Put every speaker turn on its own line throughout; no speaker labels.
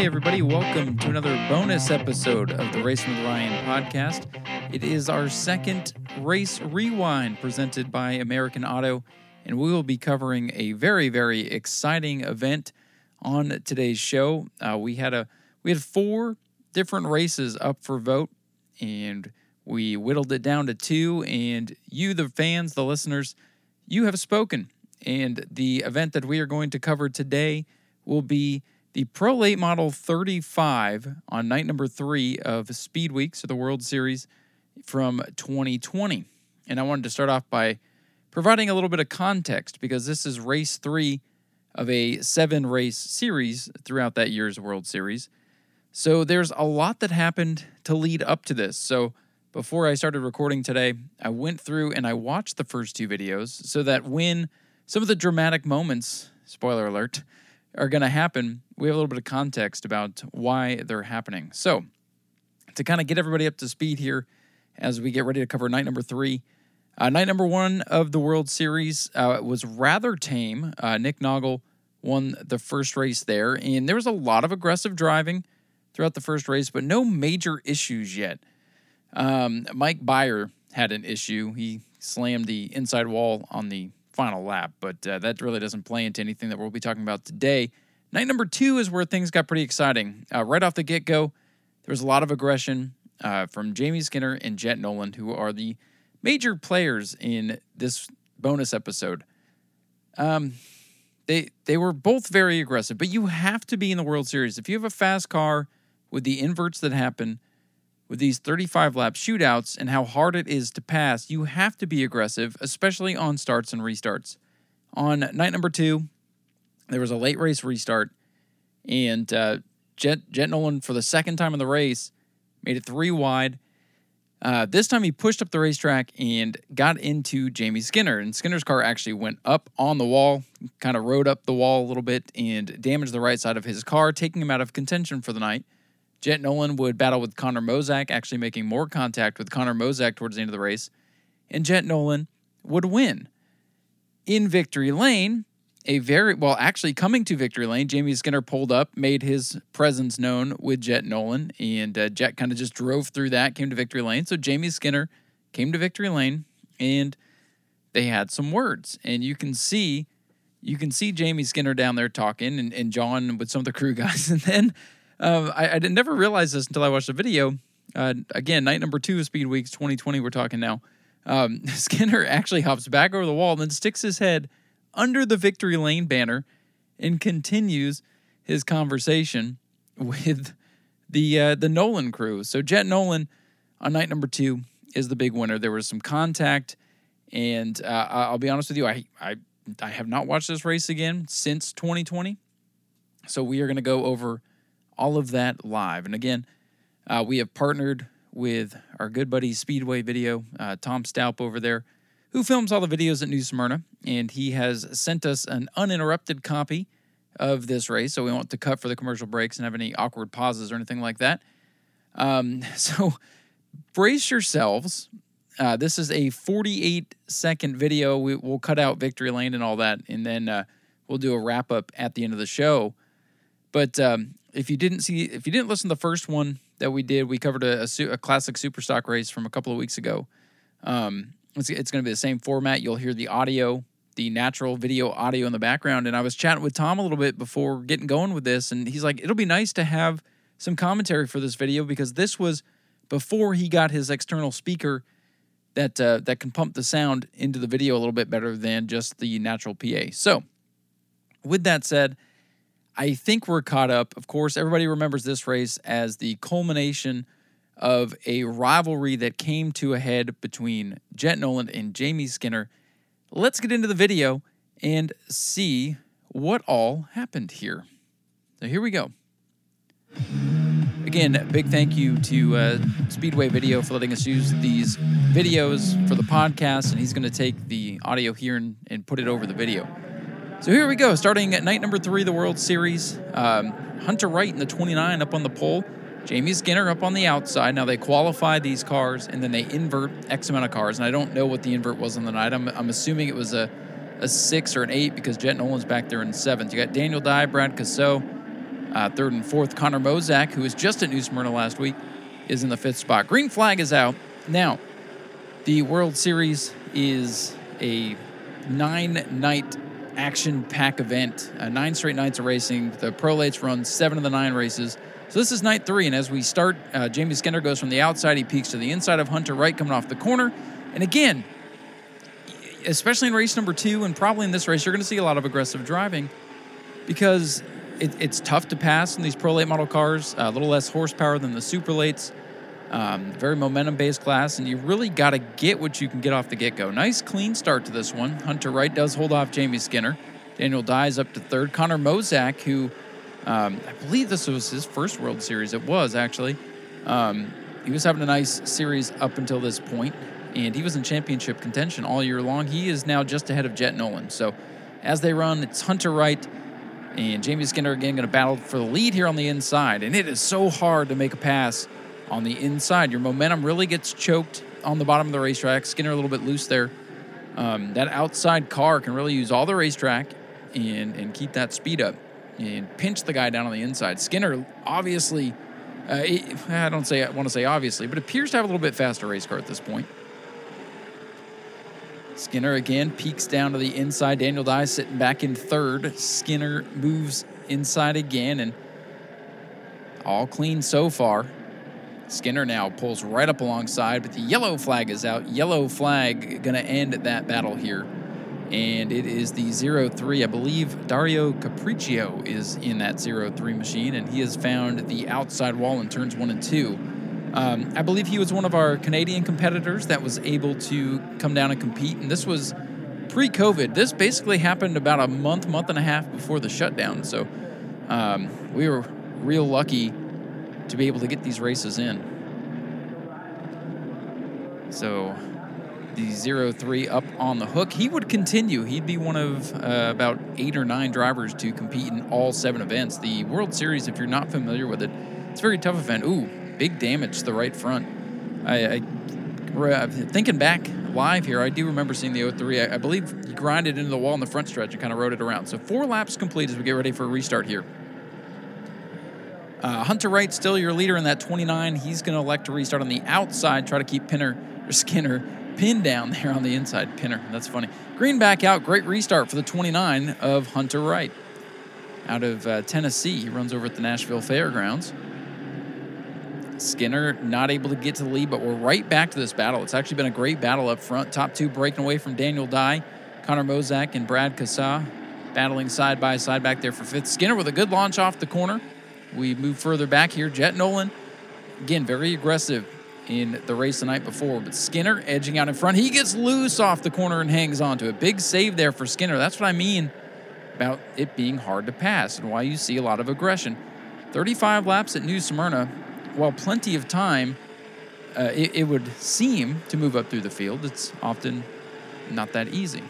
Hey, everybody, welcome to another bonus episode of the Racing with Ryan podcast. It is our second race rewind presented by American Auto, and we will be covering a very, very exciting event on today's show. Uh, we had a we had four different races up for vote, and we whittled it down to two. And you, the fans, the listeners, you have spoken. And the event that we are going to cover today will be the Pro Late Model 35 on night number three of Speed Weeks of the World Series from 2020. And I wanted to start off by providing a little bit of context because this is race three of a seven race series throughout that year's World Series. So there's a lot that happened to lead up to this. So before I started recording today, I went through and I watched the first two videos so that when some of the dramatic moments, spoiler alert, are going to happen, we have a little bit of context about why they're happening. So, to kind of get everybody up to speed here as we get ready to cover night number three, uh, night number one of the World Series uh, was rather tame. Uh, Nick Naugle won the first race there, and there was a lot of aggressive driving throughout the first race, but no major issues yet. Um, Mike Byer had an issue. He slammed the inside wall on the final lap, but uh, that really doesn't play into anything that we'll be talking about today. Night number two is where things got pretty exciting. Uh, right off the get go, there was a lot of aggression uh, from Jamie Skinner and Jett Noland, who are the major players in this bonus episode. Um, they they were both very aggressive, but you have to be in the World Series if you have a fast car with the inverts that happen with these 35 lap shootouts and how hard it is to pass. You have to be aggressive, especially on starts and restarts. On night number two, there was a late race restart, and uh, Jett Jett Noland for the second time in the race made it three wide. Uh, this time he pushed up the racetrack and got into Jamie Skinner, and Skinner's car actually went up on the wall, kind of rode up the wall a little bit, and damaged the right side of his car, taking him out of contention for the night. Jett Noland would battle with Connor Mosack, actually making more contact with Connor Mosack towards the end of the race, and Jett Noland would win. In victory lane, a very well, actually coming to victory lane, Jamie Skinner pulled up, made his presence known with Jett Noland, and uh, Jett kind of just drove through that, came to victory lane. So Jamie Skinner came to victory lane, and they had some words, and you can see, you can see Jamie Skinner down there talking, and, and John with some of the crew guys, and then. Um, I, I never realize this until I watched the video. Uh, again, night number two of Speed Weeks 2020. We're talking now. Um, Skinner actually hops back over the wall and then sticks his head under the victory lane banner and continues his conversation with the uh, the Noland crew. So Jett Noland on night number two is the big winner. There was some contact, and uh, I'll be honest with you, I I I have not watched this race again since 2020. So we are going to go over all of that live. And again, uh, we have partnered with our good buddy Speedway Video, uh, Tom Staup over there, who films all the videos at New Smyrna, and he has sent us an uninterrupted copy of this race, so we want to cut for the commercial breaks and have any awkward pauses or anything like that. Um, so brace yourselves. Uh, this is a 48 second video. We, will cut out victory lane and all that, and then uh, we'll do a wrap up at the end of the show. But um, if you didn't see, if you didn't listen to the first one that we did, we covered a, a, a classic super stock race from a couple of weeks ago. Um, it's, it's going to be the same format. You'll hear the audio, the natural video audio in the background. And I was chatting with Tom a little bit before getting going with this, and he's like, it'll be nice to have some commentary for this video because this was before he got his external speaker that uh, that can pump the sound into the video a little bit better than just the natural PA. So, with that said I think we're caught up. Of course, everybody remembers this race as the culmination of a rivalry that came to a head between Jett Noland and Jamie Skinner. Let's get into the video and see what all happened here. So here we go. Again, big thank you to uh, Speedway Video for letting us use these videos for the podcast, and he's going to take the audio here and, and put it over the video. So here we go, starting at night number three, of the World Series. Um, Hunter Wright in the 29 up on the pole. Jamie Skinner up on the outside. Now they qualify these cars and then they invert X amount of cars. And I don't know what the invert was on the night. I'm, I'm assuming it was a, a six or an eight because Jett Noland's back there in seventh. You got Daniel Dye, Brad Cassau, Uh, third and fourth, Connor Mosack, who was just at New Smyrna last week, is in the fifth spot. Green flag is out. Now, the World Series is a nine night action pack event, uh, nine straight nights of racing. The prolates run seven of the nine races. So this is night three, and as we start, uh, Jamie Skinner goes from the outside, he peeks to the inside of Hunter Wright coming off the corner. And again, especially in race number two, and probably in this race, you're going to see a lot of aggressive driving because it, it's tough to pass in these pro late model cars, a little less horsepower than the super lates. Um, very momentum based class, and you really got to get what you can get off the get go. Nice clean start to this one. Hunter Wright does hold off Jamie Skinner. Daniel Dye's up to third. Connor Mosack, who um, I believe this was his first World Series, it was actually. Um, he was having a nice series up until this point, and he was in championship contention all year long. He is now just ahead of Jett Noland. So as they run, it's Hunter Wright and Jamie Skinner again going to battle for the lead here on the inside. And it is so hard to make a pass on the inside. Your momentum really gets choked on the bottom of the racetrack. Skinner a little bit loose there. Um, that outside car can really use all the racetrack and, and keep that speed up and pinch the guy down on the inside. Skinner obviously, uh, I don't say I want to say obviously, but appears to have a little bit faster race car at this point. Skinner again peeks down to the inside. Daniel Dye sitting back in third. Skinner moves inside again and all clean so far. Skinner now pulls right up alongside, but the yellow flag is out. Yellow flag going to end that battle here. And it is the 03. I believe Dario Capriccio is in that 03 machine, and he has found the outside wall in turns one and two. Um, I believe he was one of our Canadian competitors that was able to come down and compete, and this was pre-COVID. This basically happened about a month, month and a half before the shutdown. So um, we were real lucky to be able to get these races in. So the 03 up on the hook. He would continue. He'd be one of uh, about eight or nine drivers to compete in all seven events. The World Series, if you're not familiar with it, it's a very tough event. Ooh, big damage to the right front. I, I thinking back live here, I do remember seeing the 03. I, I believe he grinded into the wall in the front stretch and kind of rode it around. So four laps complete as we get ready for a restart here. Uh, Hunter Wright still your leader in that 29. He's going to elect to restart on the outside, try to keep Pinner or Skinner pinned down there on the inside. Pinner, that's funny. Green back out, great restart for the 29 of Hunter Wright out of uh, Tennessee. He runs over at the Nashville Fairgrounds. Skinner not able to get to the lead, but we're right back to this battle. It's actually been a great battle up front. Top two breaking away from Daniel Dye, Connor Mosack, and Brad Kassa battling side by side back there for fifth. Skinner with a good launch off the corner. We move further back here. Jett Noland, again, very aggressive in the race the night before, but Skinner edging out in front. He gets loose off the corner and hangs on to it. Big save there for Skinner. That's what I mean about it being hard to pass and why you see a lot of aggression. 35 laps at New Smyrna while plenty of time, uh, it, it would seem to move up through the field, it's often not that easy.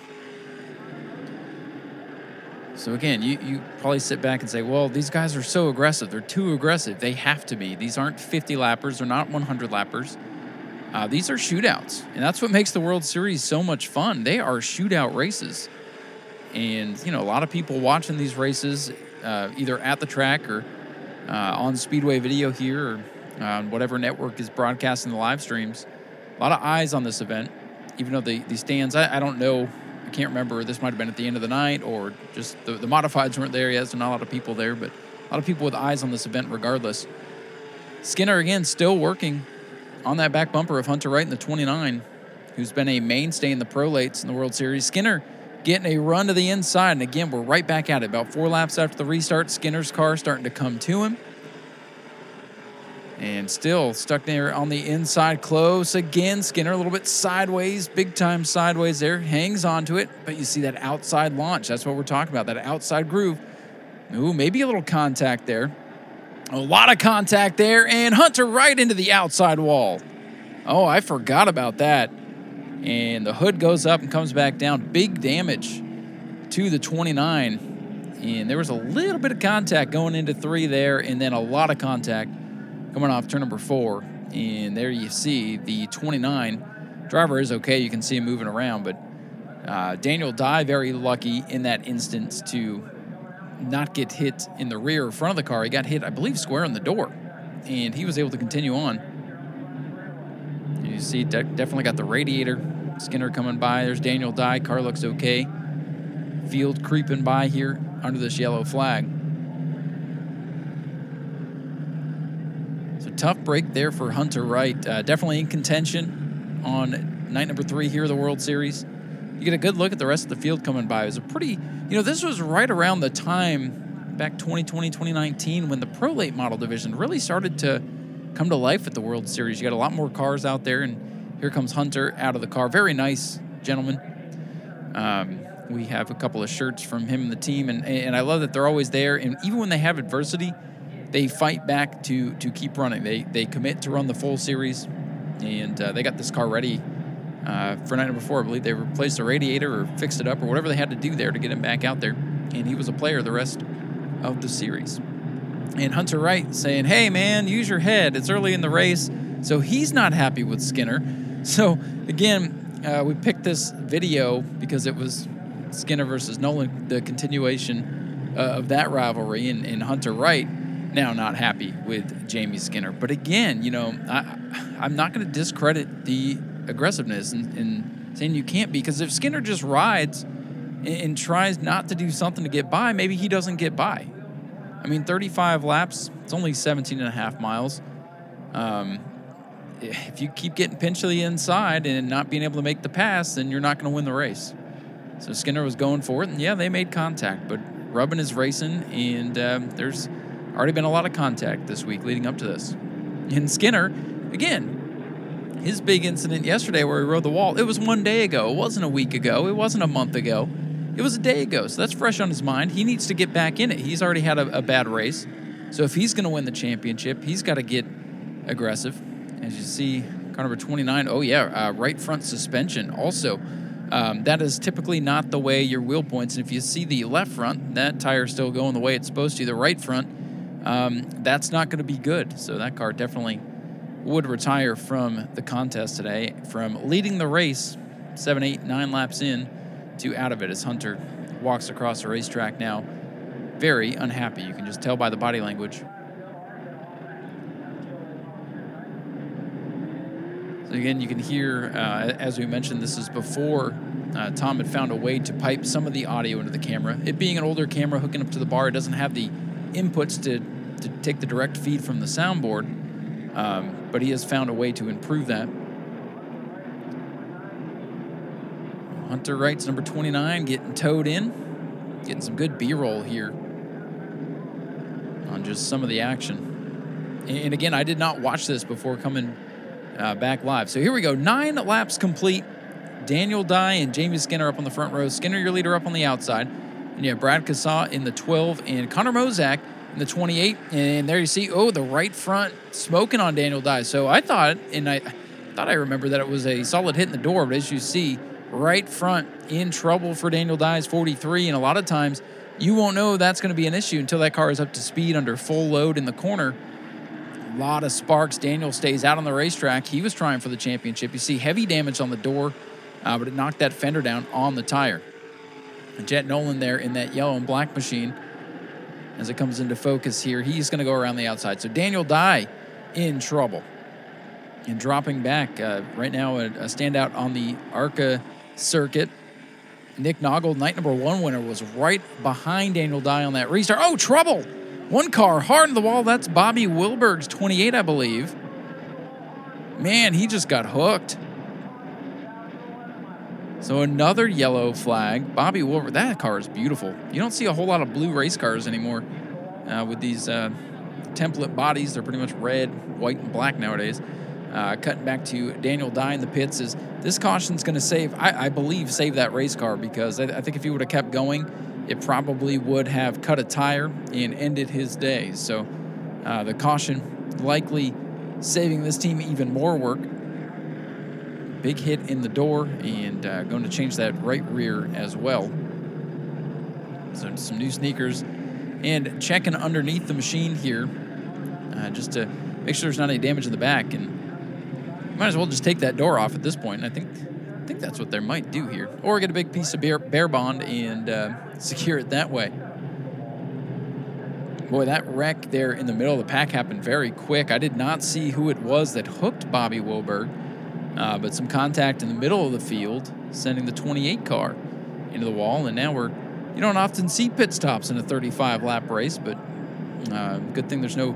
So again, you, you probably sit back and say, well, these guys are so aggressive. They're too aggressive. They have to be. These aren't 50 lappers. They're not 100 lappers. Uh, these are shootouts. And that's what makes the World Series so much fun. They are shootout races. And, you know, a lot of people watching these races, uh, either at the track or uh, on Speedway Video here or on whatever network is broadcasting the live streams. A lot of eyes on this event, even though the, the stands, I, I don't know, I can't remember, this might have been at the end of the night or just the, the modifieds weren't there yet, so not a lot of people there, but a lot of people with eyes on this event regardless. Skinner, again, still working on that back bumper of Hunter Wright in the 29, who's been a mainstay in the Pro Lates in the World Series. Skinner getting a run to the inside. And again, we're right back at it. About four laps after the restart, Skinner's car starting to come to him. And still stuck there on the inside, close again. Skinner a little bit sideways, big time sideways there. Hangs onto it, but you see that outside launch. That's what we're talking about, that outside groove. Ooh, maybe a little contact there. A lot of contact there, and Hunter right into the outside wall. Oh, I forgot about that and the hood goes up and comes back down. Big damage to the 29. And there was a little bit of contact going into three there, and then a lot of contact coming off turn number four. And there you see the 29 driver is okay. You can see him moving around, but uh, Daniel Dye very lucky in that instance to not get hit in the rear or front of the car. He got hit, I believe, square in the door, and he was able to continue on. You see, de- definitely got the radiator. Skinner coming by. There's Daniel Dye. Car looks okay. Field creeping by here under this yellow flag. Tough break there for Hunter Wright. Uh, definitely in contention on night number three here of the World Series. You get a good look at the rest of the field coming by. It was a pretty, you know, this was right around the time back 2020, 2019 when the Pro Late Model division really started to come to life at the World Series. You got a lot more cars out there, and here comes Hunter out of the car. Very nice gentleman. Um, we have a couple of shirts from him and the team, and, and I love that they're always there. And even when they have adversity, they fight back to to keep running. They they commit to run the full series, and uh, they got this car ready uh, for night number four. I believe they replaced the radiator or fixed it up or whatever they had to do there to get him back out there. And he was a player the rest of the series. And Hunter Wright saying, "Hey man, use your head. It's early in the race." So he's not happy with Skinner. So again, uh, we picked this video because it was Skinner versus Noland, the continuation uh, of that rivalry, and, and Hunter Wright now not happy with Jamie Skinner. But again, you know, I, I'm not going to discredit the aggressiveness and, and, saying you can't be because if Skinner just rides and, and, tries not to do something to get by, maybe he doesn't get by. I mean, 35 laps, it's only 17 and a half miles. Um, if you keep getting pinched to the inside and not being able to make the pass, then you're not going to win the race. So Skinner was going for it, and yeah, they made contact, but Rubbin is racing, and um, there's already been a lot of contact this week leading up to this. And Skinner, again, his big incident yesterday where he rode the wall, it was one day ago. It wasn't a week ago. It wasn't a month ago. It was a day ago. So that's fresh on his mind. He needs to get back in it. He's already had a, a bad race. So if he's going to win the championship, he's got to get aggressive. As you see, car number 29, oh yeah, uh, right front suspension also. Um, that is typically not the way your wheel points. And if you see the left front, that tire is still going the way it's supposed to. The right front, um, that's not going to be good. So that car definitely would retire from the contest today, from leading the race seven, eight, nine laps in to out of it as Hunter walks across the racetrack now. Very unhappy. You can just tell by the body language. So again, you can hear, uh, as we mentioned, this is before uh, Tom had found a way to pipe some of the audio into the camera. It being an older camera hooking up to the bar, it doesn't have the inputs to, to take the direct feed from the soundboard, um, but he has found a way to improve that. Hunter Wright's number 29 getting towed in, getting some good B roll here on just some of the action. And again, I did not watch this before coming uh, back live. So here we go. Nine laps complete. Daniel Dye and Jamie Skinner up on the front row. Skinner, your leader, up on the outside. And you have Brad Cassaw in the 12 and Connor Mosack in the 28. And there you see, oh, the right front smoking on Daniel Dye. So I thought, and I thought I remember that it was a solid hit in the door, but as you see, right front in trouble for Daniel Dye's 43. And a lot of times you won't know that's going to be an issue until that car is up to speed under full load in the corner. A lot of sparks. Daniel stays out on the racetrack. He was trying for the championship. You see heavy damage on the door, uh, but it knocked that fender down on the tire. Jett Noland there in that yellow and black machine as it comes into focus here. He's going to go around the outside. So Daniel Dye in trouble. And dropping back uh, right now, a, a standout on the ARCA circuit. Nick Naugle, night number one winner, was right behind Daniel Dye on that restart. Oh, trouble! One car hard in the wall. That's Bobby Wilberg's 28, I believe. Man, he just got hooked. So another yellow flag. Bobby Wilberg. That car is beautiful. You don't see a whole lot of blue race cars anymore uh, with these uh, template bodies. They're pretty much red, white, and black nowadays. Uh, cutting back to Daniel Dye in the pits is this caution's going to save, I, I, believe, save that race car because I, I think if he would have kept going, it probably would have cut a tire and ended his days. So uh, the caution likely saving this team even more work. Big hit in the door and uh, going to change that right rear as well. So some new sneakers and checking underneath the machine here uh, just to make sure there's not any damage in the back and might as well just take that door off at this point. I think I think that's what they might do here, or get a big piece of bear, bear bond and uh, secure it that way. Boy, that wreck there in the middle of the pack happened very quick. I did not see who it was that hooked Bobby Woberg, uh, but some contact in the middle of the field, sending the 28 car into the wall. And now we're, you don't often see pit stops in a 35 lap race, but uh, good thing there's no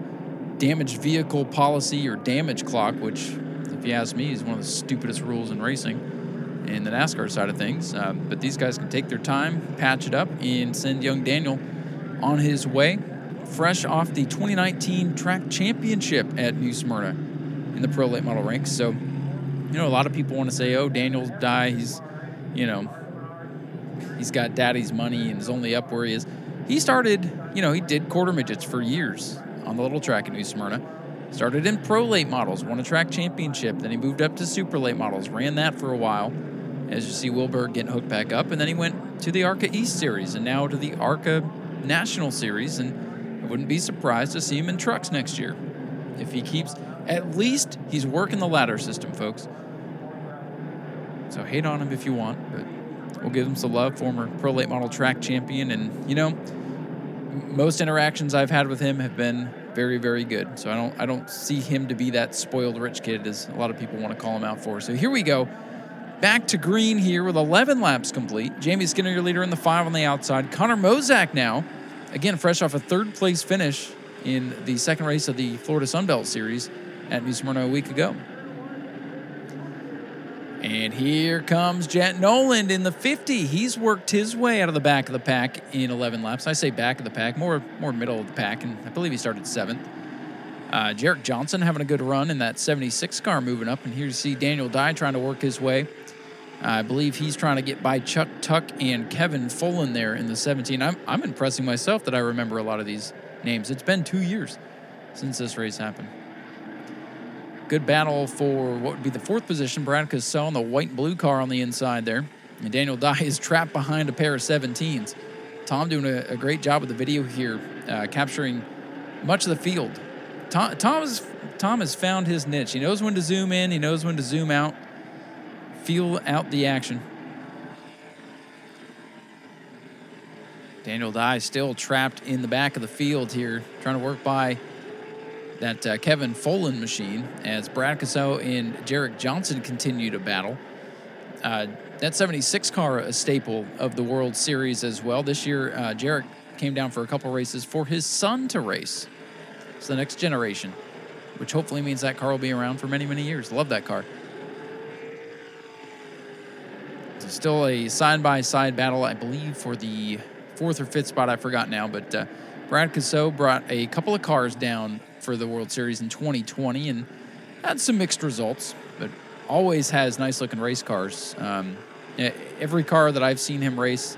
damaged vehicle policy or damage clock, which, if you ask me, is one of the stupidest rules in racing in the NASCAR side of things. Uh, but these guys can take their time, patch it up, and send young Daniel on his way fresh off the 2019 track championship at New Smyrna in the pro late model ranks. So, you know, a lot of people want to say, oh, Daniel Dye, he's, you know, he's got daddy's money and is only up where he is. He started, you know, he did quarter midgets for years on the little track in New Smyrna. Started in pro late models, won a track championship. Then he moved up to super late models, ran that for a while. As you see, Wilbur getting hooked back up. And then he went to the ARCA East Series and now to the ARCA National Series. And I wouldn't be surprised to see him in trucks next year. If he keeps, at least he's working the ladder system, folks. So hate on him if you want, but we'll give him some love. Former pro late model track champion, and you know, most interactions I've had with him have been very, very good. So I don't, I don't see him to be that spoiled rich kid as a lot of people want to call him out for. So here we go. Back to green here with 11 laps complete. Jamie Skinner, your leader in the five on the outside. Connor Mosack now again, fresh off a third place finish in the second race of the Florida Sunbelt Series at New Smyrna a week ago. And here comes Jett Noland in the 50. He's worked his way out of the back of the pack in 11 laps. I say back of the pack, more more middle of the pack, and I believe he started seventh. Uh, Jarek Johnson having a good run in that 76 car moving up. And here you see Daniel Dye trying to work his way I believe he's trying to get by Chuck Tuck and Kevin Fullen there in the 17. I'm, I'm impressing myself that I remember a lot of these names. It's been two years since this race happened. Good battle for what would be the fourth position. Brad Cassell in the white and blue car on the inside there. And Daniel Dye is trapped behind a pair of 17s. Tom doing a, a great job with the video here, uh, capturing much of the field. Tom, Tom, has, Tom has found his niche. He knows when to zoom in, he knows when to zoom out feel out the action. Daniel Dye still trapped in the back of the field here, trying to work by that uh, Kevin Folan machine as Brad Casso and Jarek Johnson continue to battle. Uh, that 76 car, a staple of the World Series as well. This year, uh, Jarek came down for a couple races for his son to race. It's the next generation, which hopefully means that car will be around for many, many years. Love that car. It's still a side by side battle, I believe, for the fourth or fifth spot. I forgot now, but uh, Brad Casso brought a couple of cars down for the World Series in 2020 and had some mixed results, but always has nice looking race cars. Um, every car that I've seen him race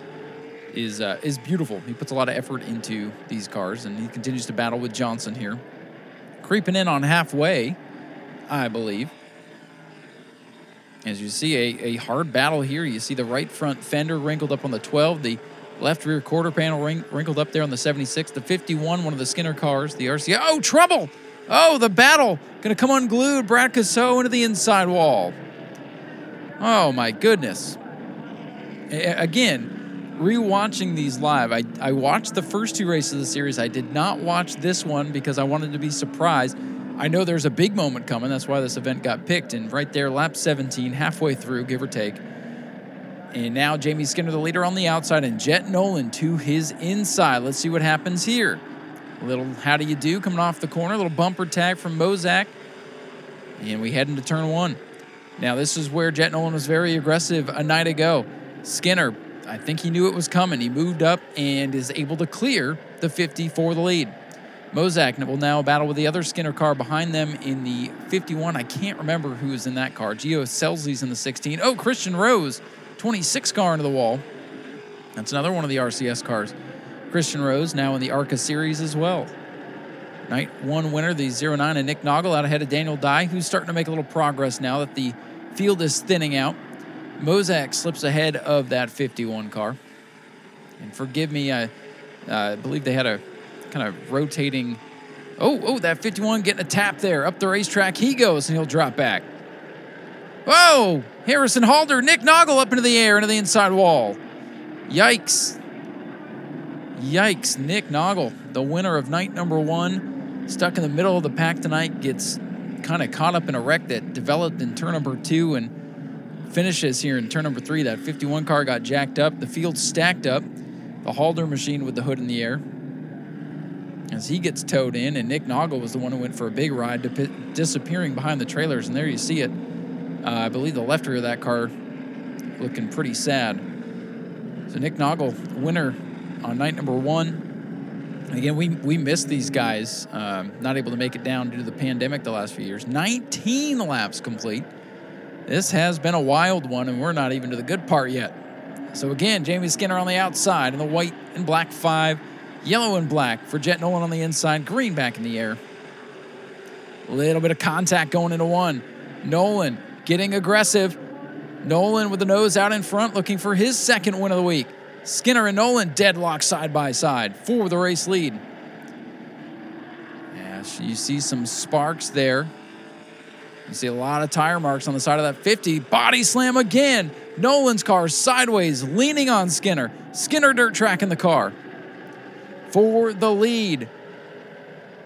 is uh, is beautiful. He puts a lot of effort into these cars, and he continues to battle with Johnson here, creeping in on halfway, I believe. As you see, a, a hard battle here. You see the right front fender wrinkled up on the 12, the left rear quarter panel wrinkled up there on the 76, the 51, one of the Skinner cars, the RCA. Oh, trouble! Oh, the battle! Gonna come unglued. Brad Casso into the inside wall. Oh, my goodness. Again, rewatching these live, I, I watched the first two races of the series. I did not watch this one because I wanted to be surprised. I know there's a big moment coming. That's why this event got picked. And right there, lap 17, halfway through, give or take. And now Jamie Skinner, the leader on the outside, and Jett Noland to his inside. Let's see what happens here. A little how do you do coming off the corner, a little bumper tag from Mosack. And we head into turn one. Now, this is where Jett Noland was very aggressive a night ago. Skinner, I think he knew it was coming. He moved up and is able to clear the 50 for the lead. Mosack will now battle with the other Skinner car behind them in the 51. I can't remember who is in that car. Gio Scelzi's in the 16. Oh, Christian Rose, 26 car into the wall. That's another one of the RCS cars. Christian Rose now in the ARCA series as well. Night one winner, the 09, and Nick Naugle out ahead of Daniel Dye, who's starting to make a little progress now that the field is thinning out. Mosack slips ahead of that 51 car. And forgive me, I believe they had a kind of rotating. Oh, oh, that 51 getting a tap there. Up the racetrack he goes, and he'll drop back. Whoa! Harrison Halder, Nick Naugle up into the air, into the inside wall. Yikes. Yikes, Nick Naugle, the winner of night number one, stuck in the middle of the pack tonight, gets kind of caught up in a wreck that developed in turn number two and finishes here in turn number three. That 51 car got jacked up. The field stacked up. The Halder machine with the hood in the air as he gets towed in, and Nick Naugle was the one who went for a big ride, disappearing behind the trailers. And there you see it. Uh, I believe the left rear of that car looking pretty sad. So Nick Naugle, winner on night number one. Again, we, we missed these guys, um, not able to make it down due to the pandemic the last few years. 19 laps complete. This has been a wild one, and we're not even to the good part yet. So again, Jamie Skinner on the outside in the white and black five, yellow and black for Jett Noland on the inside, green back in the air. A little bit of contact going into one. Noland getting aggressive. Noland with the nose out in front, looking for his second win of the week. Skinner and Noland deadlock side by side for the race lead. Yeah, you see some sparks there. You see a lot of tire marks on the side of that 50. Body slam again. Noland's car sideways, leaning on Skinner. Skinner dirt track in the car for the lead.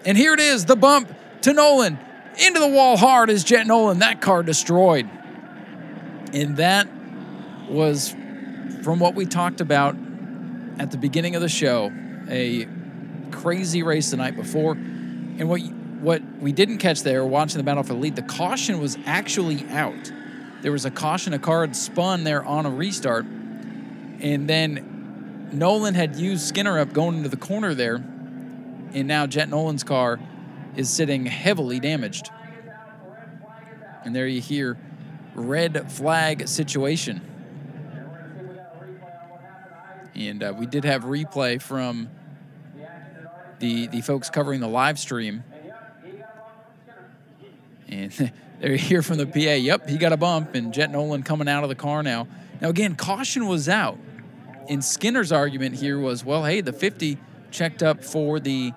And here it is the bump to Noland. Into the wall hard as Jett Noland. That car destroyed. And that was from what we talked about at the beginning of the show, a crazy race the night before. And what what we didn't catch there watching the battle for the lead, the caution was actually out. There was a caution, a car had spun there on a restart. And then Noland had used Skinner up going into the corner there. And now Jett Noland's car is sitting heavily damaged. And there you hear red flag situation. And uh, we did have replay from the the folks covering the live stream. And there you hear from the PA. Yep, he got a bump, and Jett Noland coming out of the car now. Now again, caution was out. And Skinner's argument here was, well, hey, the 50 checked up for the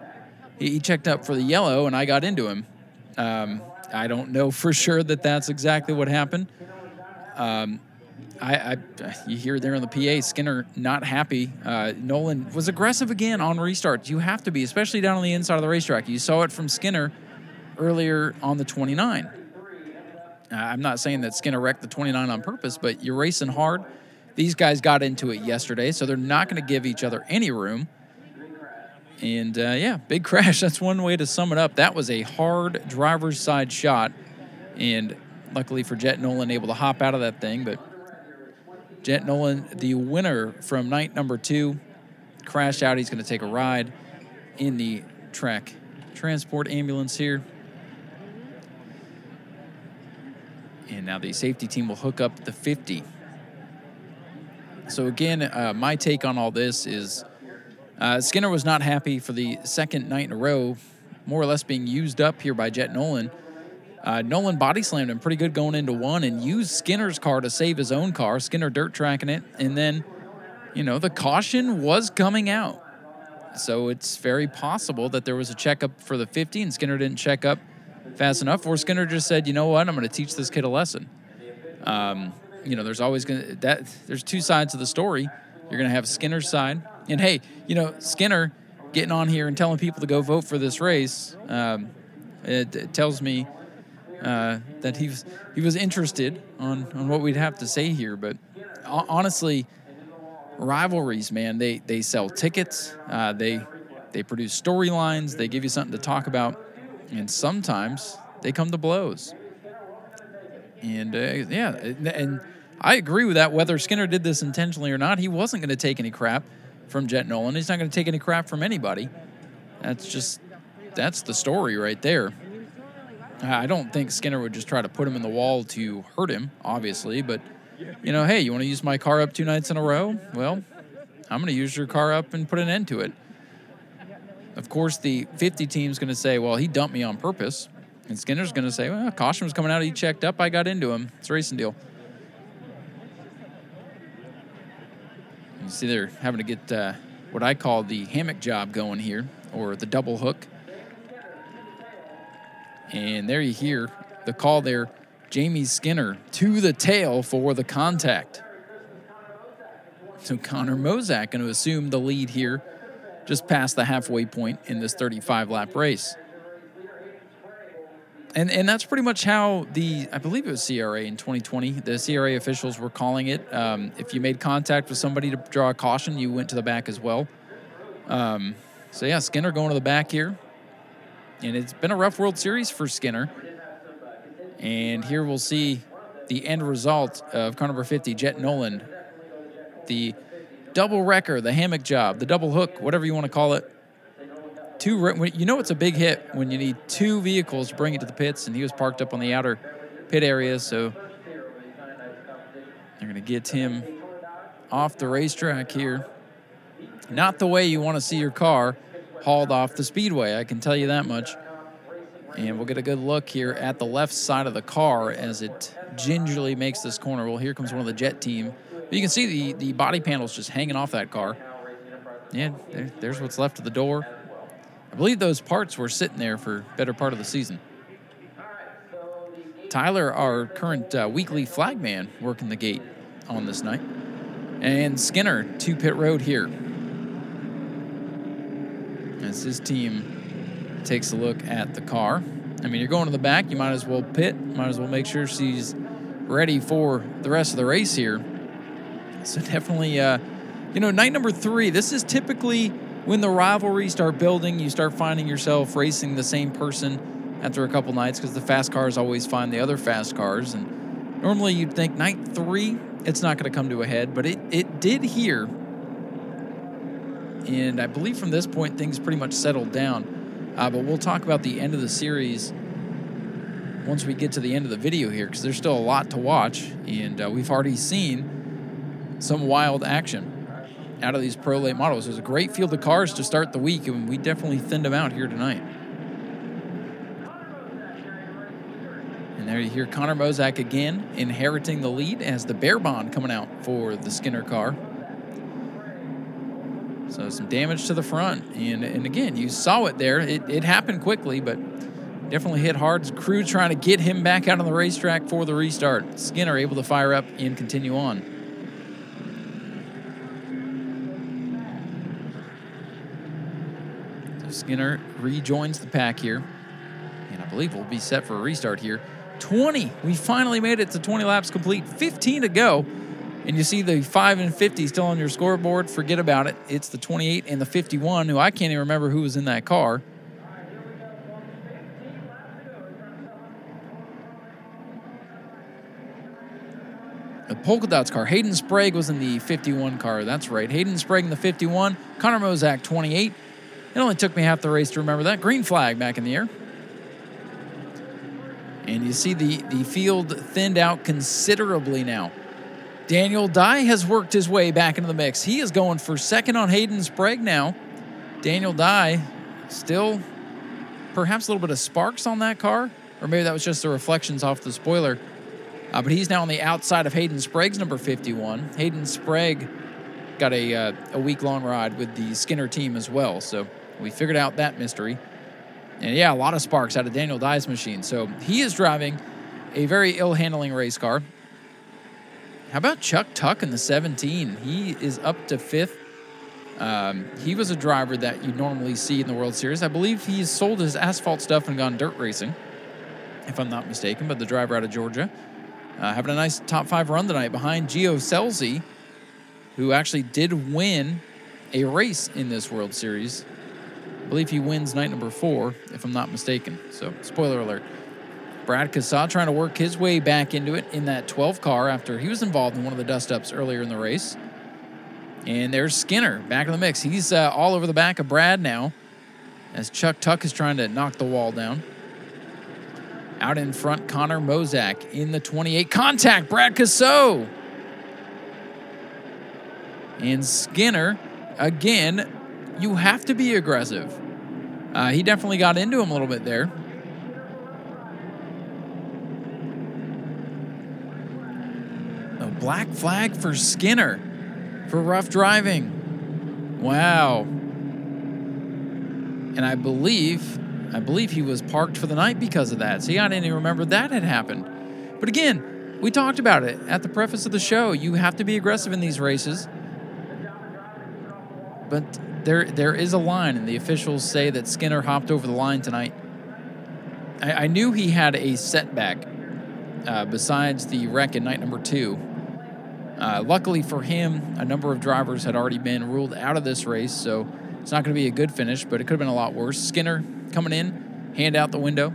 he checked up for the yellow, and I got into him. Um, I don't know for sure that that's exactly what happened. Um, I, I, you hear there on the PA, Skinner not happy. Uh, Noland was aggressive again on restarts. You have to be, especially down on the inside of the racetrack. You saw it from Skinner earlier on the 29. Uh, I'm not saying that Skinner wrecked the 29 on purpose, but you're racing hard. These guys got into it yesterday, so they're not going to give each other any room. And uh, yeah, big crash. That's one way to sum it up. That was a hard driver's side shot. And luckily for Jett Noland, able to hop out of that thing. But Jett Noland, the winner from night number two, crashed out. He's going to take a ride in the track transport ambulance here. And now the safety team will hook up the 50. So, again, uh, my take on all this is uh, Skinner was not happy for the second night in a row, more or less being used up here by Jett Noland. Uh, Noland body slammed him pretty good going into one and used Skinner's car to save his own car. Skinner dirt tracking it. And then, you know, the caution was coming out. So it's very possible that there was a checkup for the 50 and Skinner didn't check up fast enough, or Skinner just said, you know what, I'm going to teach this kid a lesson. Um, you know, there's always going to, that, there's two sides of the story. You're going to have Skinner's side and hey, you know, Skinner getting on here and telling people to go vote for this race, um, it, it, tells me uh, that he was he was interested on on what we'd have to say here. But honestly, rivalries, man, they they sell tickets, uh, they they produce storylines, they give you something to talk about, and sometimes they come to blows. And uh, yeah, and I agree with that. Whether Skinner did this intentionally or not, he wasn't going to take any crap from Jett Noland. He's not going to take any crap from anybody. That's just that's the story right there. I don't think Skinner would just try to put him in the wall to hurt him, obviously, but you know, hey, you want to use my car up two nights in a row? Well, I'm going to use your car up and put an end to it. Of course, the 50 team's going to say, well, he dumped me on purpose. And Skinner's going to say, well, caution was coming out. He checked up. I got into him. It's a racing deal. You see, they're having to get uh, what I call the hammock job going here, or the double hook. And there you hear the call there Jamie Skinner to the tail for the contact. So Connor Mosack going to assume the lead here just past the halfway point in this 35 lap race. And, and that's pretty much how the I believe it was CRA in 2020. The CRA officials were calling it. Um, if you made contact with somebody to draw a caution, you went to the back as well. Um, so yeah, Skinner going to the back here, and it's been a rough World Series for Skinner. And here we'll see the end result of car number 50, Jett Noland, the double wrecker, the hammock job, the double hook, whatever you want to call it two. You know it's a big hit when you need two vehicles to bring it to the pits, and he was parked up on the outer pit area, so they're going to get him off the racetrack here. Not the way you want to see your car hauled off the speedway, I can tell you that much. And we'll get a good look here at the left side of the car as it gingerly makes this corner. Well, here comes one of the jet team. But you can see the, the body panels just hanging off that car. Yeah, there, there's what's left of the door. I believe those parts were sitting there for better part of the season. Tyler, our current uh, weekly flagman, working the gate on this night. And Skinner to pit road here. As his team takes a look at the car. I mean, you're going to the back, you might as well pit, might as well make sure she's ready for the rest of the race here. So definitely, uh, you know, night number three, this is typically when the rivalries start building, you start finding yourself racing the same person after a couple nights because the fast cars always find the other fast cars. And normally you'd think night three, it's not going to come to a head, but it, it did here. And I believe from this point, things pretty much settled down. Uh, but we'll talk about the end of the series once we get to the end of the video here because there's still a lot to watch. And uh, we've already seen some wild action out of these pro late models. There's a great field of cars to start the week, and we definitely thinned them out here tonight. And there you hear Connor Mosack again inheriting the lead as the Bear Bond coming out for the Skinner car. So some damage to the front. And, and again, you saw it there. It, it happened quickly, but definitely hit hard. Crew trying to get him back out on the racetrack for the restart. Skinner able to fire up and continue on. Skinner rejoins the pack here. And I believe we'll be set for a restart here. 20. We finally made it to 20 laps complete. 15 to go. And you see the 5 and 50 still on your scoreboard. Forget about it. It's the 28 and the 51, who I can't even remember who was in that car. The polka dots car. Hayden Sprague was in the 51 car. That's right. Hayden Sprague in the 51. Connor Mosack 28. It only took me half the race to remember that. Green flag back in the air. And you see the, the field thinned out considerably now. Daniel Dye has worked his way back into the mix. He is going for second on Hayden Sprague now. Daniel Dye still perhaps a little bit of sparks on that car, or maybe that was just the reflections off the spoiler. Uh, but he's now on the outside of Hayden Sprague's number 51. Hayden Sprague got a, uh, a week long ride with the Skinner team as well. So we figured out that mystery. And yeah, a lot of sparks out of Daniel Dye's machine. So he is driving a very ill handling race car. How about Chuck Tuck in the 17? He is up to fifth. Um, he was a driver that you normally see in the World Series. I believe he's sold his asphalt stuff and gone dirt racing, if I'm not mistaken. But the driver out of Georgia, uh, having a nice top five run tonight behind Gio Scelzi, who actually did win a race in this World Series I believe he wins night number four, if I'm not mistaken. So, spoiler alert. Brad Cassaw trying to work his way back into it in that 12 car after he was involved in one of the dust ups earlier in the race. And there's Skinner back in the mix. He's uh, all over the back of Brad now as Chuck Tuck is trying to knock the wall down. Out in front, Connor Mosack in the 28. Contact, Brad Cassaw. And Skinner, again, you have to be aggressive. Uh, he definitely got into him a little bit there. A black flag for Skinner for rough driving. Wow. And I believe, I believe he was parked for the night because of that. See, I didn't even remember that had happened. But again, we talked about it at the preface of the show. You have to be aggressive in these races. but there there is a line, and the officials say that Skinner hopped over the line tonight. I, I knew he had a setback uh, besides the wreck in night number two. Uh, luckily for him, a number of drivers had already been ruled out of this race, so it's not going to be a good finish, but it could have been a lot worse. Skinner coming in, hand out the window,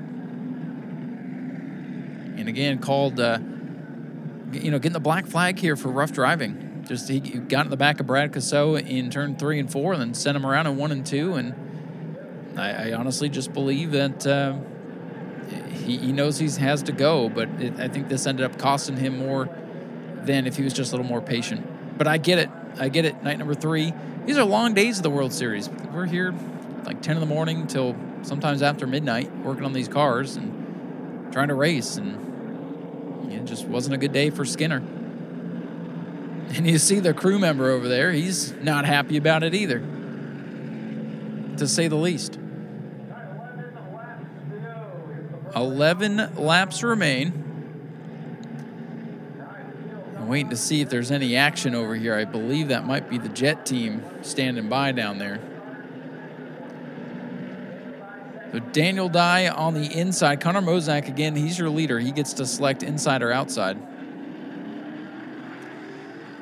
and again called, uh, you know, getting the black flag here for rough driving. Just he got in the back of Brad Cassou in turn three and four, and then sent him around in one and two. And I, I honestly just believe that uh, he, he knows he has to go, but it, I think this ended up costing him more than if he was just a little more patient. But I get it. I get it. Night number three. These are long days of the World Series. We're here like 10 in the morning till sometimes after midnight working on these cars and trying to race. And it just wasn't a good day for Skinner. And you see the crew member over there, he's not happy about it either, to say the least. 11 laps remain. I'm waiting to see if there's any action over here. I believe that might be the Jett team standing by down there. So Daniel Dye on the inside. Connor Mosack, again, he's your leader. He gets to select inside or outside.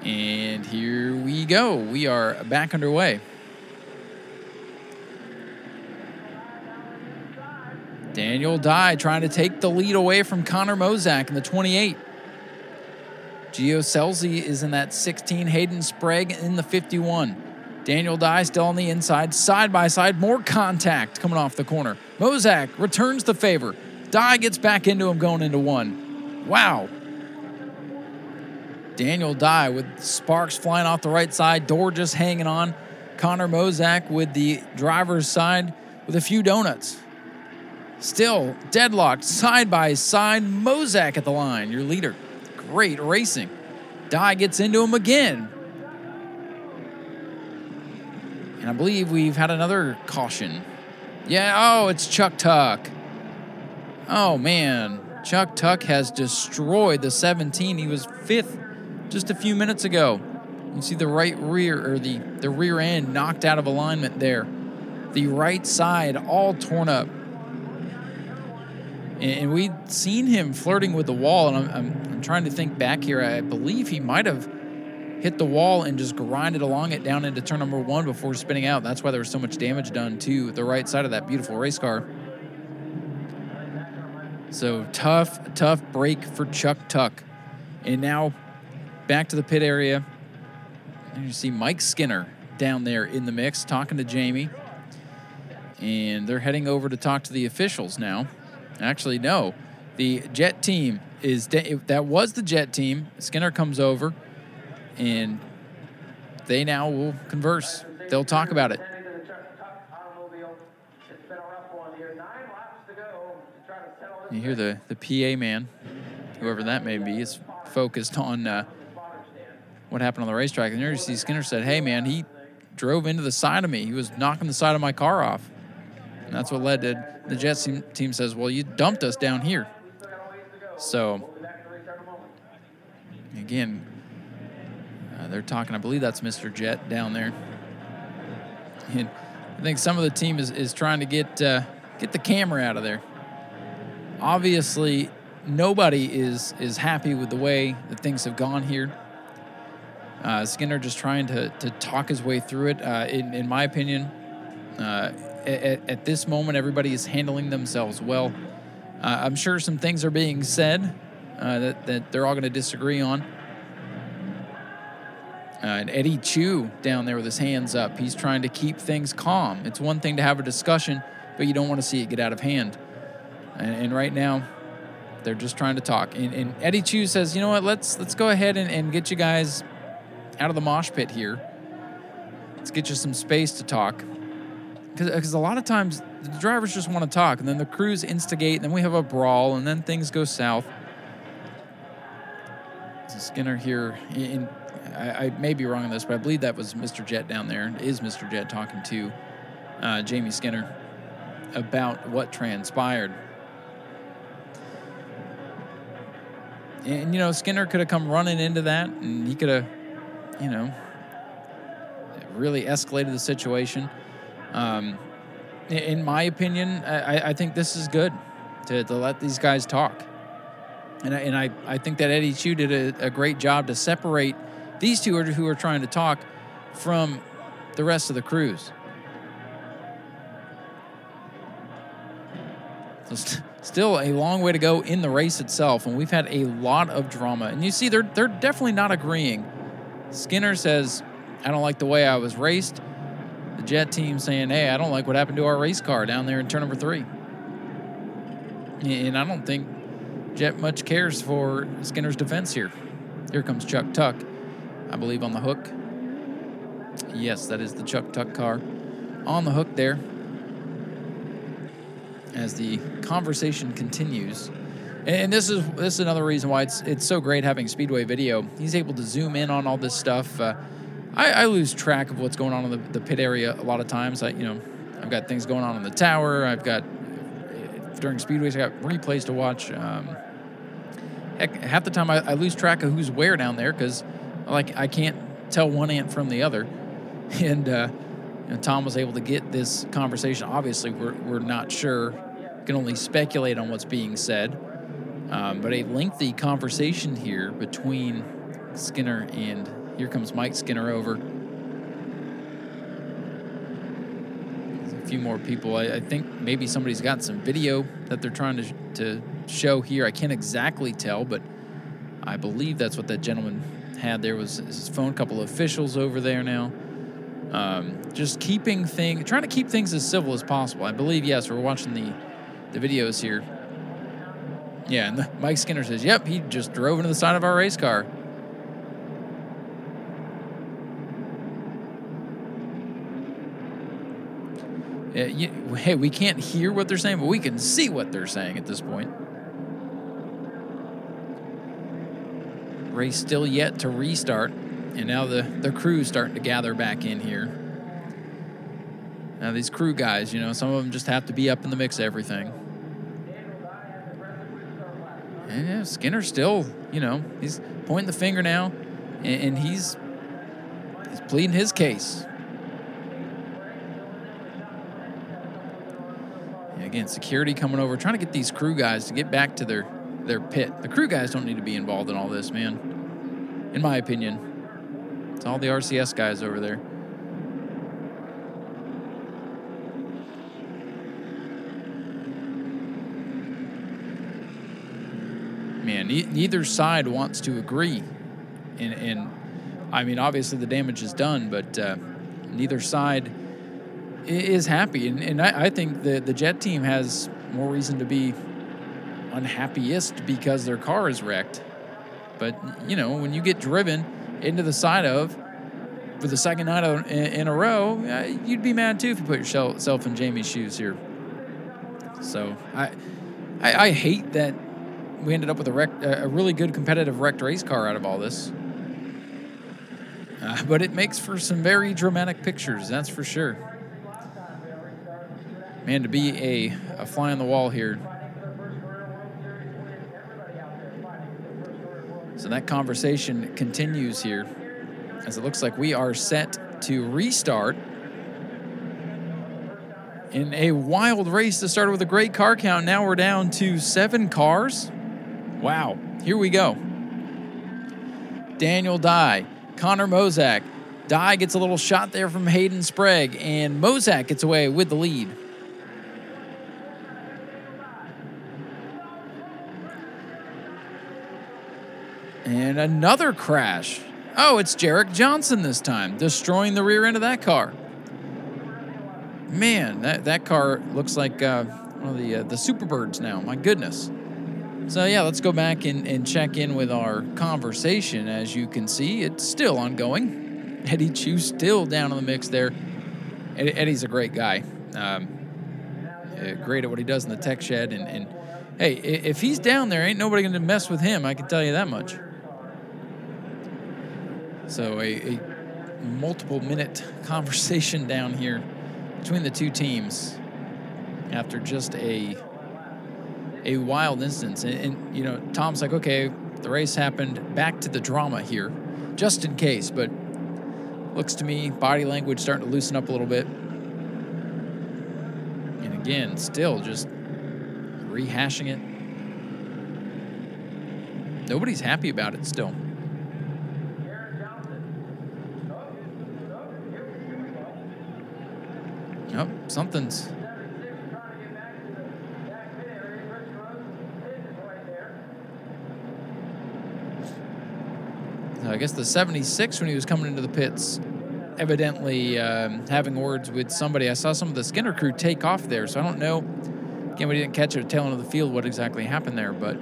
And here we go. We are back underway. Daniel Dye trying to take the lead away from Connor Mosack in the 28. Gio Scelzi is in that 16. Hayden Sprague in the 51. Daniel Dye still on the inside, side by side, more contact coming off the corner. Mosack returns the favor. Dye gets back into him going into one. Wow, Daniel Dye with sparks flying off the right side, door just hanging on. Connor Mosack with the driver's side with a few donuts. Still deadlocked side by side. Mosack at the line, your leader. Great racing. Dye gets into him again. And I believe we've had another caution. Yeah, oh, it's Chuck Tuck. Oh, man. Chuck Tuck has destroyed the 17. He was fifth just a few minutes ago. You see the right rear or the, the rear end knocked out of alignment there. The right side all torn up. And, we'd seen him flirting with the wall, and I'm, I'm, I'm trying to think back here. I believe he might have hit the wall and just grinded along it down into turn number one before spinning out. That's why there was so much damage done to the right side of that beautiful race car. So tough, tough break for Chuck Tuck. And now back to the pit area. And you see Mike Skinner down there in the mix talking to Jamie. And they're heading over to talk to the officials now. Actually, no. The Jett team is de- that was the Jett team. Skinner comes over and they now will converse. They'll talk about it. You hear the, the PA man, whoever that may be, is focused on uh, what happened on the racetrack. And there you see Skinner said, Hey, man, he drove into the side of me. He was knocking the side of my car off. And that's what led to the Jett's team says, Well, you dumped us down here. So, again, uh, they're talking, I believe that's Mr. Jett down there. And I think some of the team is, is trying to get, uh, get the camera out of there. Obviously, nobody is, is happy with the way that things have gone here. Uh, Skinner just trying to, to talk his way through it. Uh, in, in my opinion, uh, at, at, this moment, everybody is handling themselves well. Uh, I'm sure some things are being said uh, that, that they're all going to disagree on. Uh, and Eddie Chu down there with his hands up, he's trying to keep things calm. It's one thing to have a discussion, but you don't want to see it get out of hand. And, and right now, they're just trying to talk. And, and, Eddie Chu says, "You know what? Let's let's go ahead and, and get you guys out of the mosh pit here. Let's get you some space to talk. Because a lot of times the drivers just want to talk, and then the crews instigate, and then we have a brawl, and then things go south. Skinner here, in, I, I, may be wrong on this, but I believe that was Mr. Jett down there. Is Mr. Jett talking to uh, Jamie Skinner about what transpired? And, you know, Skinner could have come running into that, and he could have you know, really escalated the situation. Um, in my opinion, I, I think this is good to, to let these guys talk. And I, and I, I think that Eddie Chu did a, a great job to separate these two who are trying to talk from the rest of the crews. So st- still a long way to go in the race itself, and we've had a lot of drama. And you see, they're they're definitely not agreeing. Skinner says, "I don't like the way I was raced." The Jett team saying, "Hey, I don't like what happened to our race car down there in turn number three. And I don't think Jett much cares for Skinner's defense here. Here comes Chuck Tuck, I believe, on the hook. Yes, that is the Chuck Tuck car on the hook there as the conversation continues. And this is this is another reason why it's it's so great having Speedway Video. He's able to zoom in on all this stuff. Uh, I, I, lose track of what's going on in the, the, pit area a lot of times. I you know I've got things going on in the tower. I've got during speedways I got replays to watch. Um, heck, half the time I, I, lose track of who's where down there because like I can't tell one ant from the other. And uh, Tom was able to get this conversation. Obviously, we're we're not sure can only speculate on what's being said. Um, but a lengthy conversation here between Skinner and here comes Mike Skinner over. There's a few more people. I, I, think maybe somebody's got some video that they're trying to, to show here. I can't exactly tell, but I believe that's what that gentleman had there was his phone. Couple of officials over there now. Um, just keeping things, trying to keep things as civil as possible. I believe yes, we're watching the the videos here. Yeah, and the, Mike Skinner says, "Yep, he just drove into the side of our race car." Yeah, you, hey, we can't hear what they're saying, but we can see what they're saying at this point. Race still yet to restart, and now the the crew's starting to gather back in here. Now these crew guys, you know, some of them just have to be up in the mix of everything. And yeah, Skinner still, you know, he's pointing the finger now, and, and he's he's pleading his case. again, security coming over, trying to get these crew guys to get back to their their pit. The crew guys don't need to be involved in all this, man. In my opinion, it's all the RCS guys over there. Man. Ne- neither side wants to agree, and, and I mean, obviously the damage is done, but uh, neither side is happy, and, and I, I think the the Jett team has more reason to be unhappiest because their car is wrecked. But you know, when you get driven into the side of for the second night in a row, you'd be mad too if you put yourself in Jamie's shoes here. So I, I, I hate that we ended up with a, a really good competitive wrecked race car out of all this. Uh, but it makes for some very dramatic pictures, that's for sure. Man, to be a, a fly on the wall here. So that conversation continues here as it looks like we are set to restart in a wild race that started with a great car count. Now we're down to seven cars. Wow, here we go. Daniel Dye, Connor Mosack. Dye gets a little shot there from Hayden Sprague, and Mosack gets away with the lead. And another crash. Oh, it's Jarek Johnson this time, destroying the rear end of that car. Man, that, that car looks like uh, one of the uh, the Superbirds now. My goodness. So, yeah, let's go back and, and check in with our conversation. As you can see, it's still ongoing. Eddie Chu still down in the mix there. Eddie's a great guy. Um, uh, great at what he does in the tech shed. And, and hey, if he's down there, ain't nobody going to mess with him. I can tell you that much. So, a, a multiple minute conversation down here between the two teams after just a a wild instance. And, and, you know, Tom's like, okay, the race happened. Back to the drama here, just in case. But Looks to me, body language starting to loosen up a little bit. And again, still just rehashing it. Nobody's happy about it still. Nope, something's I guess the 76 when he was coming into the pits, evidently um, having words with somebody. I saw some of the Skinner crew take off there, so I don't know. Again, we didn't catch the tail end of the field what exactly happened there, but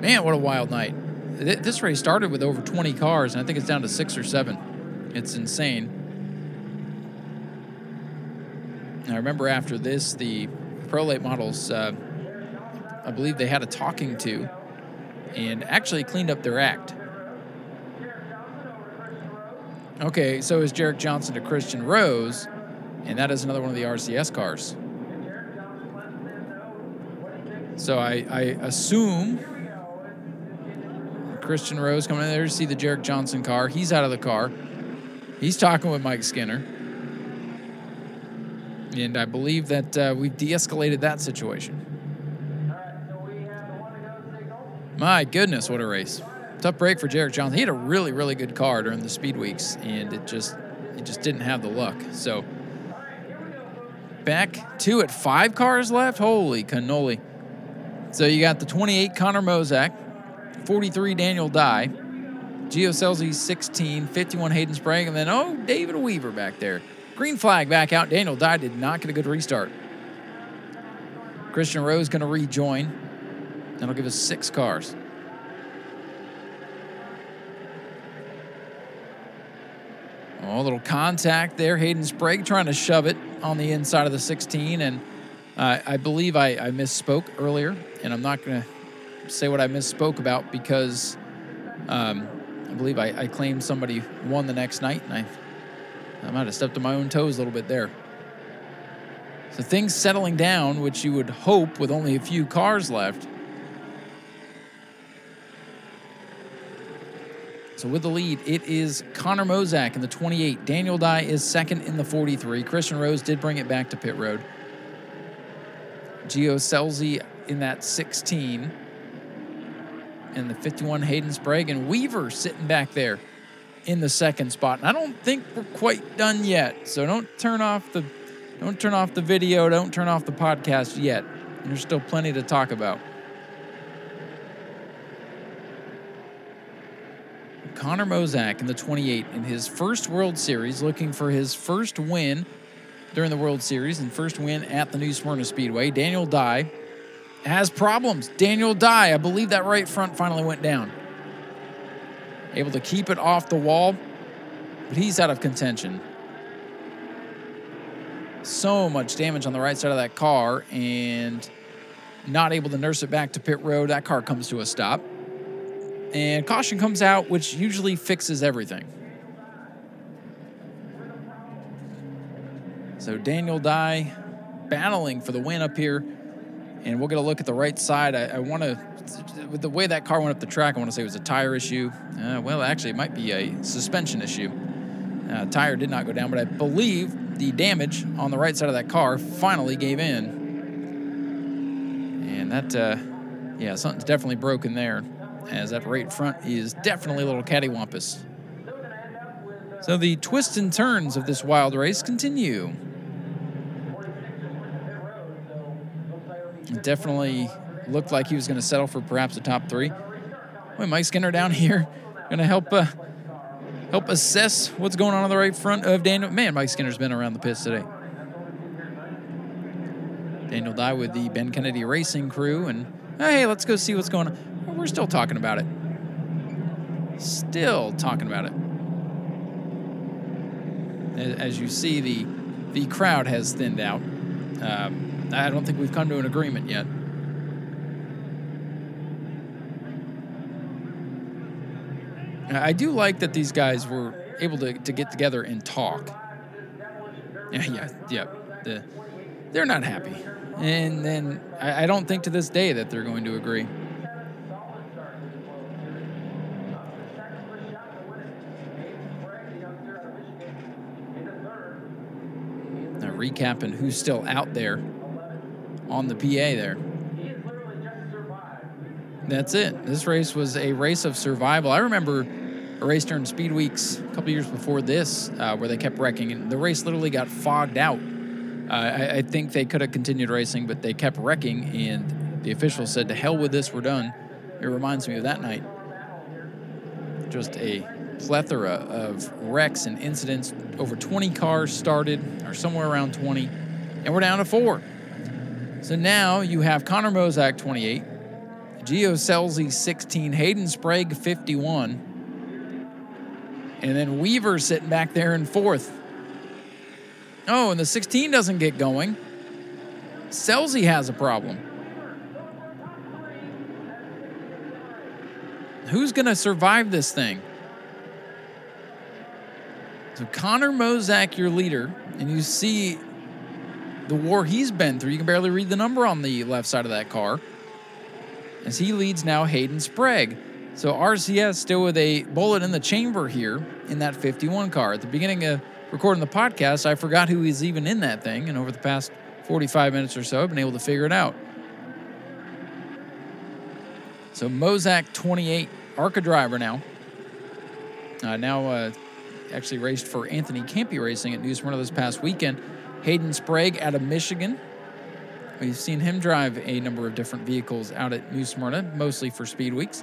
man, what a wild night. This race started with over 20 cars, and I think it's down to six or seven. It's insane. I remember after this, the Pro Late models, uh, I believe they had a talking to and actually cleaned up their act. Okay, so is Jarek Johnson to Christian Rose, and that is another one of the RCS cars. So I, I assume Christian Rose coming in there to see the Jarek Johnson car. He's out of the car. He's talking with Mike Skinner. And I believe that uh, we've de escalated that situation. My goodness, what a race! Tough break for Jarek Johnson. He had a really, really good car during the speed weeks, and it just, it just didn't have the luck. So back two at five cars left. Holy cannoli! So you got the 28 Connor Mosack, 43 Daniel Dye, Gio Scelzi 16, 51 Hayden Sprague, and then oh David Weaver back there. Green flag back out. Daniel Dye did not get a good restart. Christian Rose going to rejoin. That'll give us six cars. Oh, a little contact there. Hayden Sprague trying to shove it on the inside of the 16. And uh, I believe I, I, misspoke earlier. And I'm not going to say what I misspoke about because um, I believe I, I, claimed somebody won the next night. And I, I might have stepped on my own toes a little bit there. So things settling down, which you would hope with only a few cars left. So with the lead, it is Connor Mosack in the 28. Daniel Dye is second in the 43. Christian Rose did bring it back to pit road. Gio Scelzi in that 16. And the 51 Hayden Sprague and Weaver sitting back there in the second spot. And I don't think we're quite done yet. So don't turn off the don't turn off the video, don't turn off the podcast yet. There's still plenty to talk about. Connor Mosack in the 28 in his first World Series, looking for his first win during the World Series and first win at the New Smyrna Speedway. Daniel Dye has problems. Daniel Dye, I believe that right front finally went down. Able to keep it off the wall, but he's out of contention. So much damage on the right side of that car and not able to nurse it back to pit road. That car comes to a stop and caution comes out, which usually fixes everything. So Daniel Dye battling for the win up here, and we'll get a look at the right side. I, I want to, with the way that car went up the track, I want to say it was a tire issue. Uh, well, actually, it might be a suspension issue. Uh, tire did not go down, but I believe the damage on the right side of that car finally gave in, and that, uh, yeah, something's definitely broken there as that right front is definitely a little cattywampus. So the twists and turns of this wild race continue. It definitely looked like he was going to settle for perhaps the top three. Wait, Mike Skinner down here going to help uh, help assess what's going on on the right front of Daniel. Man, Mike Skinner's been around the pits today. Daniel Dye with the Ben Kennedy Racing crew, and hey, let's go see what's going on we're still talking about it. Still talking about it. As you see, the the crowd has thinned out. Um, I don't think we've come to an agreement yet. I do like that these guys were able to, to get together and talk. Yeah, yeah, yeah. The, they're not happy. And then I, I don't think to this day that they're going to agree. Recapping who's still out there on the PA there. That's it. This race was a race of survival. I remember a race during Speed Weeks a couple years before this uh, where they kept wrecking, and the race literally got fogged out. Uh, I, I, think they could have continued racing, but they kept wrecking, and the officials said, "To hell with this, we're done." It reminds me of that night. Just a plethora of wrecks and incidents. Over 20 cars started, or somewhere around 20, and we're down to four. So now you have Connor Mosack 28, Gio Scelzi 16, Hayden Sprague 51, and then Weaver sitting back there in fourth. Oh, and the 16 doesn't get going. Scelzi has a problem. Who's going to survive this thing? So Connor Mosack, your leader, and you see the war he's been through. You can barely read the number on the left side of that car. As he leads now Hayden Sprague. So RCS still with a bullet in the chamber here in that 51 car. At the beginning of recording the podcast, I forgot who is even in that thing, and over the past 45 minutes or so, I've been able to figure it out. So Mosack 28, ARCA driver now. Uh, now uh, actually raced for Anthony Campi Racing at New Smyrna this past weekend. Hayden Sprague out of Michigan. We've seen him drive a number of different vehicles out at New Smyrna, mostly for speed weeks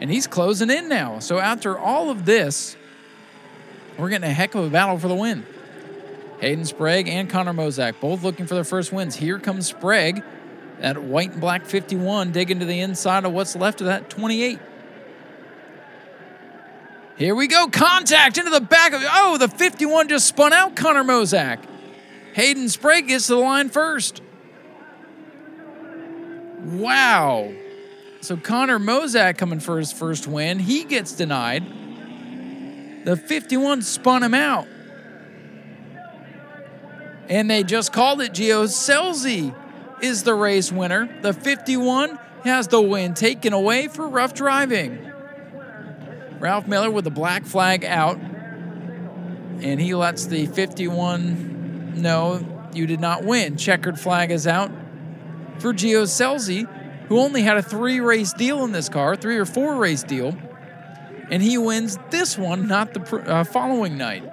and he's closing in now. So after all of this, we're getting a heck of a battle for the win. Hayden Sprague and Connor Mosack both looking for their first wins. Here comes Sprague, that white and black 51, digging to the inside of what's left of that 28. Here we go. Contact into the back of Oh, the 51 just spun out Connor Mosack. Hayden Sprague gets to the line first. Wow. So Connor Mosack coming for his first win. He gets denied. The 51 spun him out. And they just called it Gio Scelzi is the race winner. The 51 has the win taken away for rough driving. Ralph Miller with the black flag out. And he lets the 51 know you did not win. Checkered flag is out for Gio Scelzi who only had a three race deal in this car, three or four race deal, and he wins this one, not the uh, following night.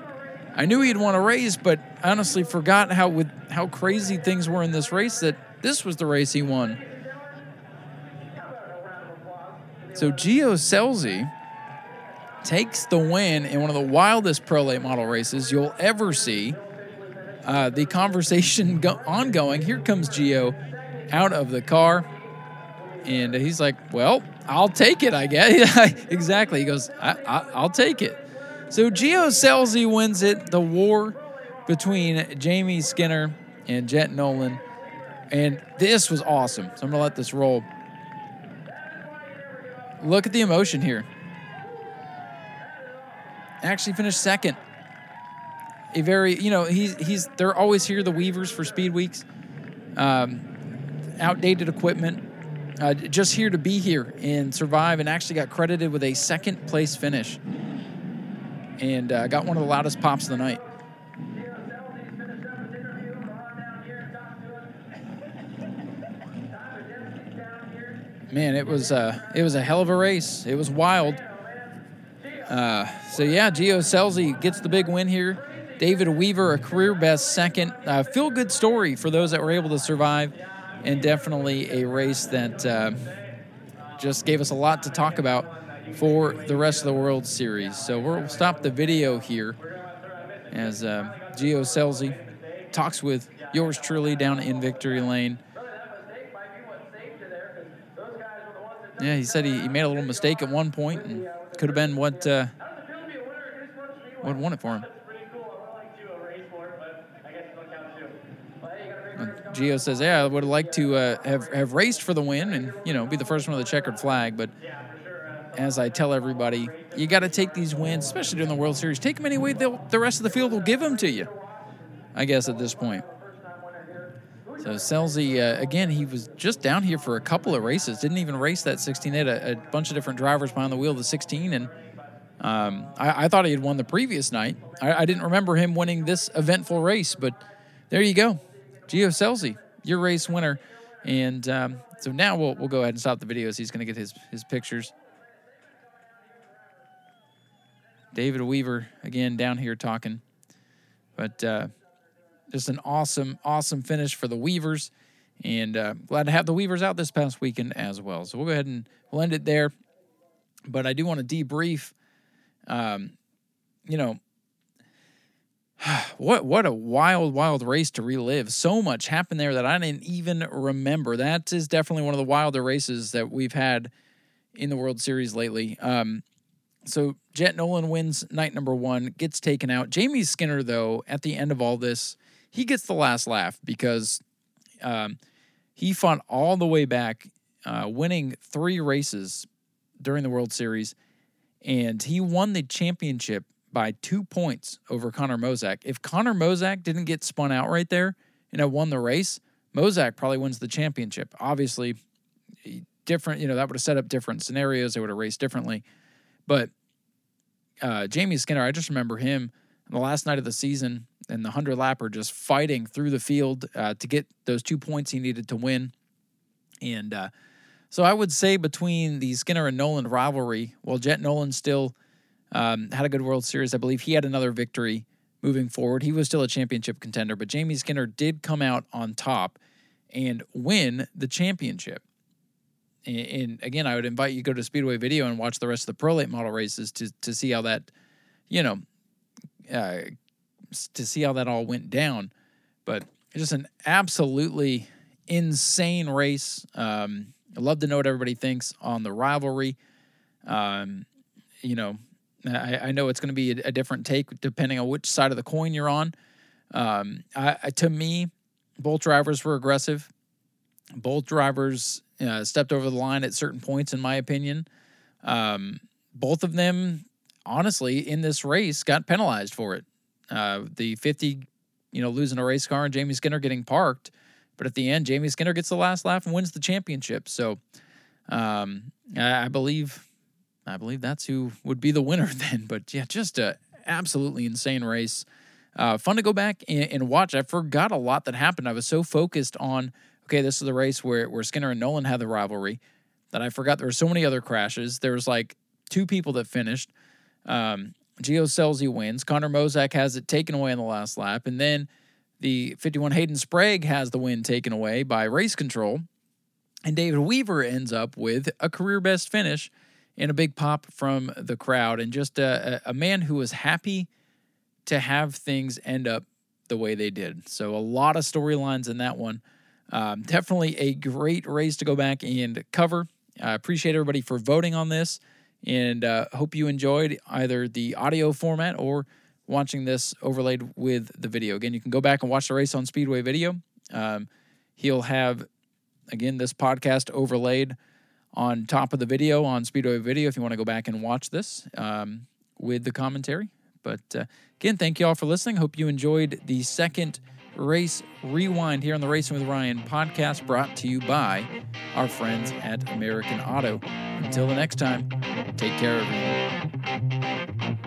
I knew he'd won a race, but honestly forgot how with how crazy things were in this race that this was the race he won. So Gio Scelzi takes the win in one of the wildest pro late model races you'll ever see. Uh, the conversation go- ongoing. Here comes Gio out of the car. And he's like, well, I'll take it, I guess. exactly. He goes, I, will take it. So Gio Scelzi wins it. The war between Jamie Skinner and Jett Noland. And this was awesome. So I'm to let this roll. Look at the emotion here. Actually finished second. A very, you know, he's he's they're always here, the Weavers for Speed Weeks. Um, outdated equipment, uh, just here to be here and survive, and actually got credited with a second place finish, and uh, got one of the loudest pops of the night. Man, it was uh, it was a hell of a race. It was wild. Uh, so yeah, Gio Scelzi gets the big win here. David Weaver, a career best second. Uh, feel good story for those that were able to survive and definitely a race that uh, just gave us a lot to talk about for the rest of the World Series. So we'll stop the video here as uh, Gio Scelzi talks with yours truly down in Victory Lane. Yeah, he said he, he made a little mistake at one point and could have been what uh, what won it for him. Gio says, "Yeah, I would like to uh, have have raced for the win and you know be the first one with a checkered flag." But as I tell everybody, you got to take these wins, especially during the World Series. Take them any way the rest of the field will give them to you. I guess at this point. So Scelzi, uh, again, he was just down here for a couple of races. Didn't even race that 16. They had a, a bunch of different drivers behind the wheel of the 16, and um, I, I, thought he had won the previous night. I, I, didn't remember him winning this eventful race, but there you go. Gio Scelzi, your race winner. And um, so now we'll, we'll go ahead and stop the video as he's going to get his, his pictures. David Weaver, again, down here talking. But uh, just an awesome, awesome finish for the Weavers. And uh, glad to have the Weavers out this past weekend as well. So we'll go ahead and we'll end it there. But I do want to debrief. Um, you know, what what a wild wild race to relive. So much happened there that I didn't even remember. That is definitely one of the wilder races that we've had in the World Series lately. Um, so Jett Noland wins night number one, gets taken out. Jamie Skinner, though, at the end of all this, he gets the last laugh because um, he fought all the way back, uh, winning three races during the World Series, and he won the championship by two points over Connor Mosack. If Connor Mosack didn't get spun out right there and had won the race, Mosack probably wins the championship. Obviously, different, you know, that would have set up different scenarios. They would have raced differently. But uh, Jamie Skinner, I just remember him the last night of the season and the 100 lapper just fighting through the field uh, to get those two points he needed to win. And uh, so I would say between the Skinner and Noland rivalry, while Jett Noland still um, had a good World Series, I believe he had another victory moving forward. He was still a championship contender, but Jamie Skinner did come out on top and win the championship. And, and again, I would invite you to go to Speedway Video and watch the rest of the Pro Late model races to to see how that, you know, uh, to see how that all went down. But just an absolutely insane race. Um, I'd love to know what everybody thinks on the rivalry. Um, you know, I, I know it's going to be a, a, different take depending on which side of the coin you're on. Um, I, I, to me, both drivers were aggressive. Both drivers uh, stepped over the line at certain points, in my opinion. Um, both of them, honestly, in this race, got penalized for it. Uh, the 50, you know, losing a race car and Jamie Skinner getting parked. But at the end, Jamie Skinner gets the last laugh and wins the championship. So um, I, I believe I believe that's who would be the winner then. But yeah, just a absolutely insane race. Uh, fun to go back and, and, watch. I forgot a lot that happened. I was so focused on okay, this is the race where where Skinner and Noland had the rivalry that I forgot there were so many other crashes. There was like two people that finished. Um, Gio Scelzi wins. Connor Mosack has it taken away in the last lap, and then the 51 Hayden Sprague has the win taken away by race control, and David Weaver ends up with a career best finish and a big pop from the crowd, and just a, a man who was happy to have things end up the way they did. So a lot of storylines in that one. Um, definitely a great race to go back and cover. I appreciate everybody for voting on this, and uh, hope you enjoyed either the audio format or watching this overlaid with the video. Again, you can go back and watch the race on Speedway Video. Um, he'll have again this podcast overlaid on top of the video on Speedway Video if you want to go back and watch this um, with the commentary. But uh, again, thank you all for listening. Hope you enjoyed the second race rewind here on the Racing with Ryan podcast brought to you by our friends at American Auto. Until the next time, take care, everyone.